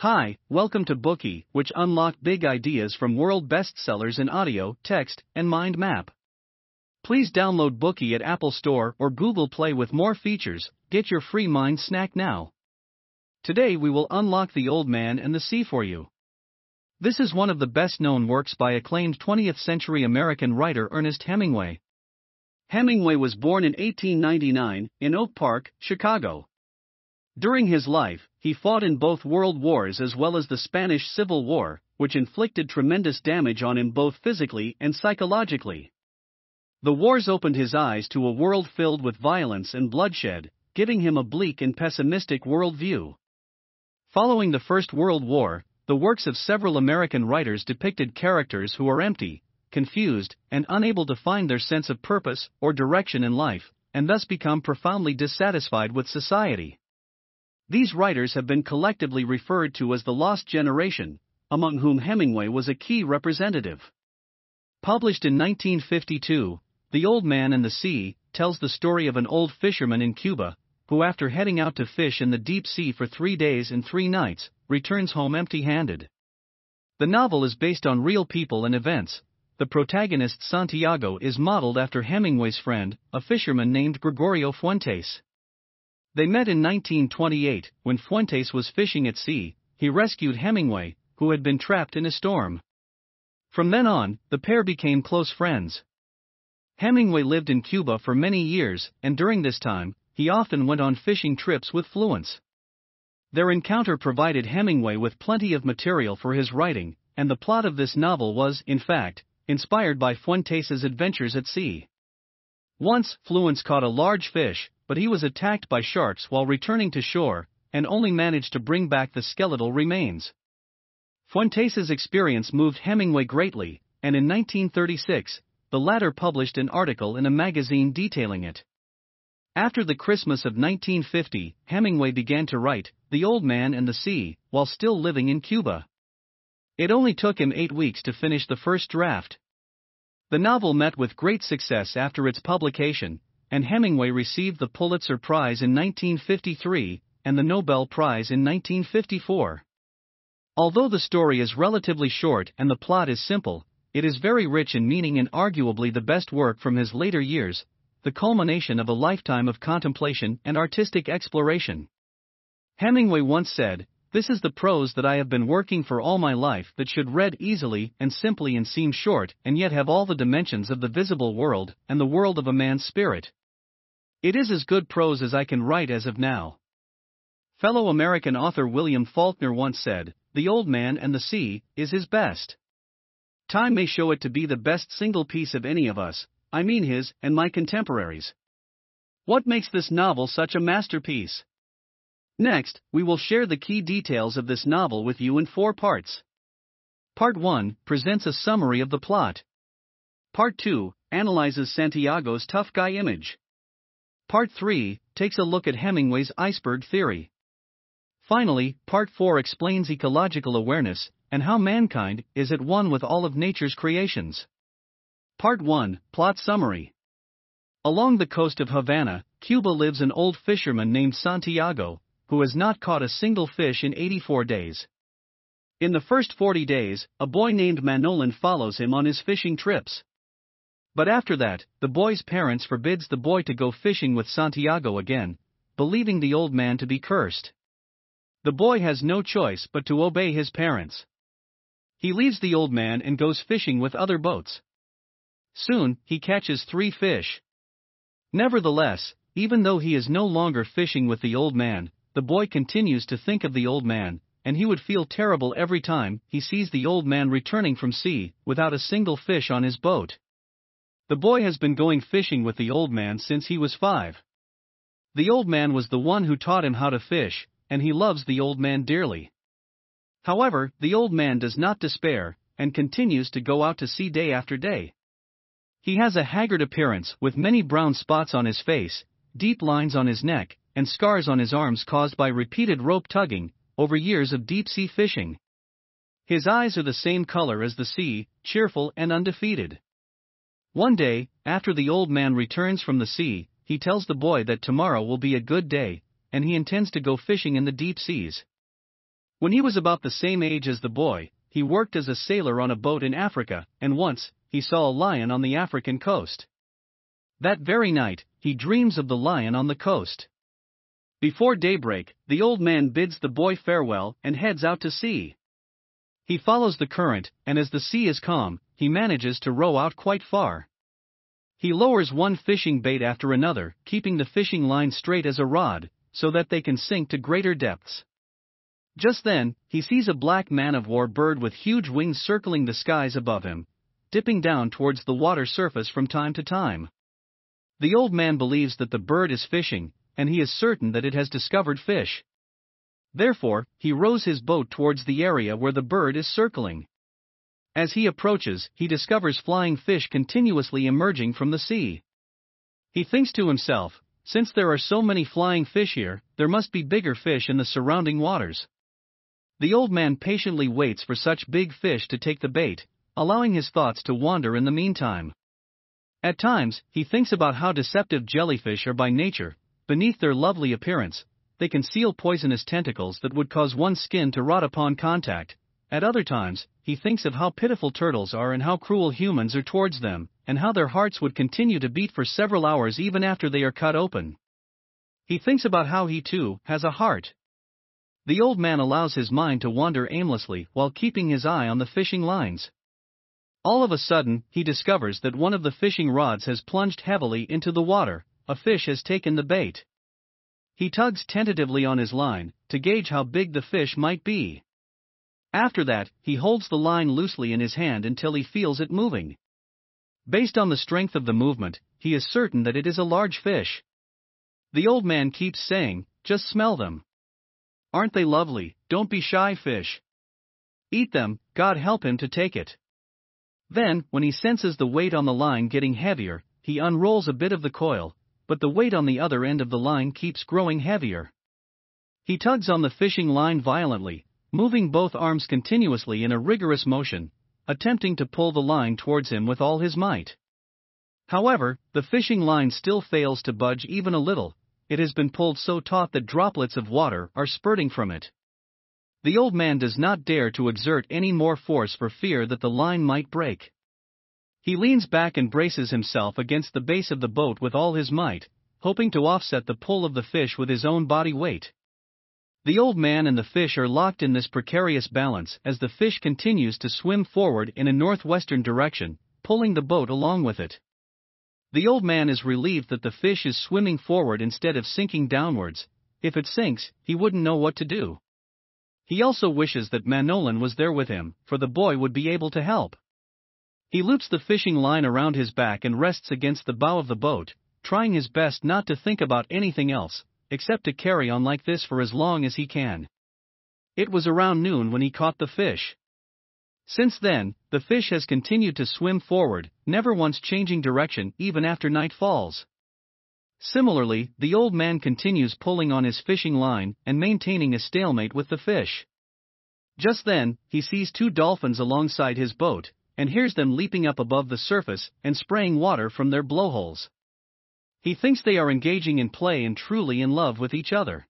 Hi, welcome to Bookey, which unlock big ideas from world bestsellers in audio, text, and mind map. Please download Bookey at Apple Store or Google Play with more features. Get your free mind snack now. Today we will unlock The Old Man and the Sea for you. This is one of the best known works by acclaimed 20th century American writer Ernest Hemingway. Hemingway was born in 1899 in Oak Park, Chicago. During his life, he fought in both world wars as well as the Spanish Civil War, which inflicted tremendous damage on him both physically and psychologically. The wars opened his eyes to a world filled with violence and bloodshed, giving him a bleak and pessimistic worldview. Following the First World War, the works of several American writers depicted characters who are empty, confused, and unable to find their sense of purpose or direction in life, and thus become profoundly dissatisfied with society. These writers have been collectively referred to as the Lost Generation, among whom Hemingway was a key representative. Published in 1952, The Old Man and the Sea tells the story of an old fisherman in Cuba who, after heading out to fish in the deep sea for three days and three nights, returns home empty handed. The novel is based on real people and events. The protagonist Santiago is modeled after Hemingway's friend, a fisherman named Gregorio Fuentes. They met in 1928 when Fuentes was fishing at sea. He rescued Hemingway, who had been trapped in a storm. From then on, the pair became close friends. Hemingway lived in Cuba for many years, and during this time, he often went on fishing trips with Fuentes. Their encounter provided Hemingway with plenty of material for his writing, and the plot of this novel was, in fact, inspired by Fuentes' adventures at sea. Once, Fuentes caught a large fish, but he was attacked by sharks while returning to shore, and only managed to bring back the skeletal remains. Fuentes' experience moved Hemingway greatly, and in 1936, the latter published an article in a magazine detailing it. After the Christmas of 1950, Hemingway began to write The Old Man and the Sea while still living in Cuba. It only took him eight weeks to finish the first draft. The novel met with great success after its publication, and Hemingway received the Pulitzer Prize in 1953 and the Nobel Prize in 1954. Although the story is relatively short and the plot is simple, it is very rich in meaning and arguably the best work from his later years, the culmination of a lifetime of contemplation and artistic exploration. Hemingway once said, This is the prose that I have been working for all my life that should read easily and simply and seem short and yet have all the dimensions of the visible world and the world of a man's spirit. It is as good prose as I can write as of now. Fellow American author William Faulkner once said, The Old Man and the Sea is his best. Time may show it to be the best single piece of any of us, I mean his and my contemporaries. What makes this novel such a masterpiece? Next, we will share the key details of this novel with you in four parts. Part 1 presents a summary of the plot. Part 2 analyzes Santiago's tough guy image. Part 3 takes a look at Hemingway's iceberg theory. Finally, Part 4 explains ecological awareness and how mankind is at one with all of nature's creations. Part 1 Plot Summary Along the coast of Havana, Cuba lives an old fisherman named Santiago, who has not caught a single fish in 84 days. In the first 40 days, a boy named Manolin follows him on his fishing trips. But after that, the boy's parents forbids the boy to go fishing with Santiago again, believing the old man to be cursed. The boy has no choice but to obey his parents. He leaves the old man and goes fishing with other boats. Soon, he catches three fish. Nevertheless, even though he is no longer fishing with the old man, the boy continues to think of the old man, and he would feel terrible every time he sees the old man returning from sea without a single fish on his boat. The boy has been going fishing with the old man since he was five. The old man was the one who taught him how to fish, and he loves the old man dearly. However, the old man does not despair, and continues to go out to sea day after day. He has a haggard appearance with many brown spots on his face, deep lines on his neck, and scars on his arms caused by repeated rope tugging over years of deep sea fishing. His eyes are the same color as the sea, cheerful and undefeated. One day, after the old man returns from the sea, he tells the boy that tomorrow will be a good day, and he intends to go fishing in the deep seas. When he was about the same age as the boy, he worked as a sailor on a boat in Africa, and once, he saw a lion on the African coast. That very night, he dreams of the lion on the coast. Before daybreak, the old man bids the boy farewell and heads out to sea. He follows the current, and as the sea is calm, he manages to row out quite far. He lowers one fishing bait after another, keeping the fishing line straight as a rod, so that they can sink to greater depths. Just then, he sees a black man of war bird with huge wings circling the skies above him, dipping down towards the water surface from time to time. The old man believes that the bird is fishing, and he is certain that it has discovered fish. Therefore, he rows his boat towards the area where the bird is circling. As he approaches, he discovers flying fish continuously emerging from the sea. He thinks to himself, since there are so many flying fish here, there must be bigger fish in the surrounding waters. The old man patiently waits for such big fish to take the bait, allowing his thoughts to wander in the meantime. At times, he thinks about how deceptive jellyfish are by nature, Beneath their lovely appearance, they conceal poisonous tentacles that would cause one's skin to rot upon contact. At other times, he thinks of how pitiful turtles are and how cruel humans are towards them, and how their hearts would continue to beat for several hours even after they are cut open. He thinks about how he too has a heart. The old man allows his mind to wander aimlessly while keeping his eye on the fishing lines. All of a sudden, he discovers that one of the fishing rods has plunged heavily into the water, a fish has taken the bait. He tugs tentatively on his line to gauge how big the fish might be. After that, he holds the line loosely in his hand until he feels it moving. Based on the strength of the movement, he is certain that it is a large fish. The old man keeps saying, Just smell them. Aren't they lovely? Don't be shy, fish. Eat them, God help him to take it. Then, when he senses the weight on the line getting heavier, he unrolls a bit of the coil, but the weight on the other end of the line keeps growing heavier. He tugs on the fishing line violently, moving both arms continuously in a rigorous motion, attempting to pull the line towards him with all his might. However, the fishing line still fails to budge even a little, it has been pulled so taut that droplets of water are spurting from it. The old man does not dare to exert any more force for fear that the line might break. He leans back and braces himself against the base of the boat with all his might, hoping to offset the pull of the fish with his own body weight. The old man and the fish are locked in this precarious balance as the fish continues to swim forward in a northwestern direction, pulling the boat along with it. The old man is relieved that the fish is swimming forward instead of sinking downwards, if it sinks, he wouldn't know what to do. He also wishes that Manolin was there with him, for the boy would be able to help. He loops the fishing line around his back and rests against the bow of the boat, trying his best not to think about anything else, except to carry on like this for as long as he can. It was around noon when he caught the fish. Since then, the fish has continued to swim forward, never once changing direction even after night falls. Similarly, the old man continues pulling on his fishing line and maintaining a stalemate with the fish. Just then, he sees two dolphins alongside his boat, and hears them leaping up above the surface and spraying water from their blowholes. He thinks they are engaging in play and truly in love with each other.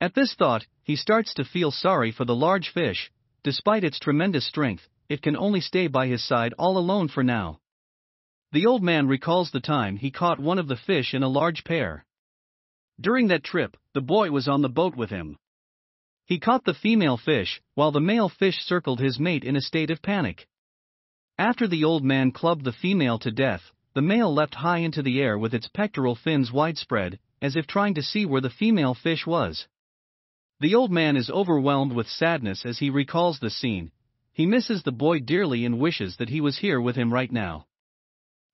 At this thought, he starts to feel sorry for the large fish, despite its tremendous strength, it can only stay by his side all alone for now. The old man recalls the time he caught one of the fish in a large pair. During that trip, the boy was on the boat with him. He caught the female fish, while the male fish circled his mate in a state of panic. After the old man clubbed the female to death, the male leapt high into the air with its pectoral fins widespread, as if trying to see where the female fish was. The old man is overwhelmed with sadness as he recalls the scene. He misses the boy dearly and wishes that he was here with him right now.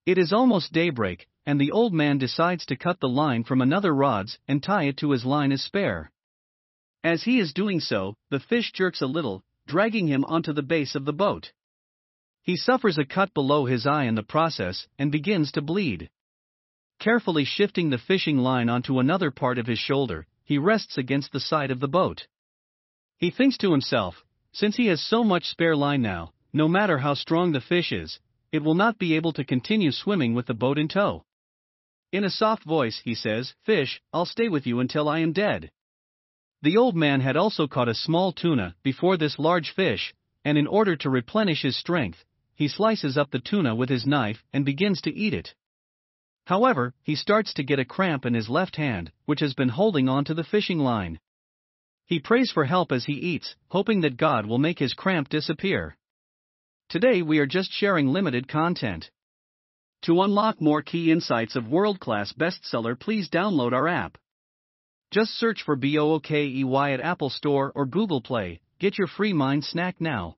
It is almost daybreak, and the old man decides to cut the line from another rod's and tie it to his line as spare. As he is doing so, the fish jerks a little, dragging him onto the base of the boat. He suffers a cut below his eye in the process and begins to bleed. Carefully shifting the fishing line onto another part of his shoulder, he rests against the side of the boat. He thinks to himself, since he has so much spare line now, no matter how strong the fish is, it will not be able to continue swimming with the boat in tow. In a soft voice, he says, Fish, I'll stay with you until I am dead. The old man had also caught a small tuna before this large fish, and in order to replenish his strength, he slices up the tuna with his knife and begins to eat it. However, he starts to get a cramp in his left hand, which has been holding on to the fishing line. He prays for help as he eats, hoping that God will make his cramp disappear. Today we are just sharing limited content. To unlock more key insights of world class bestseller, please download our app. Just search for BOOKEY at Apple Store or Google Play. Get your free mind snack now.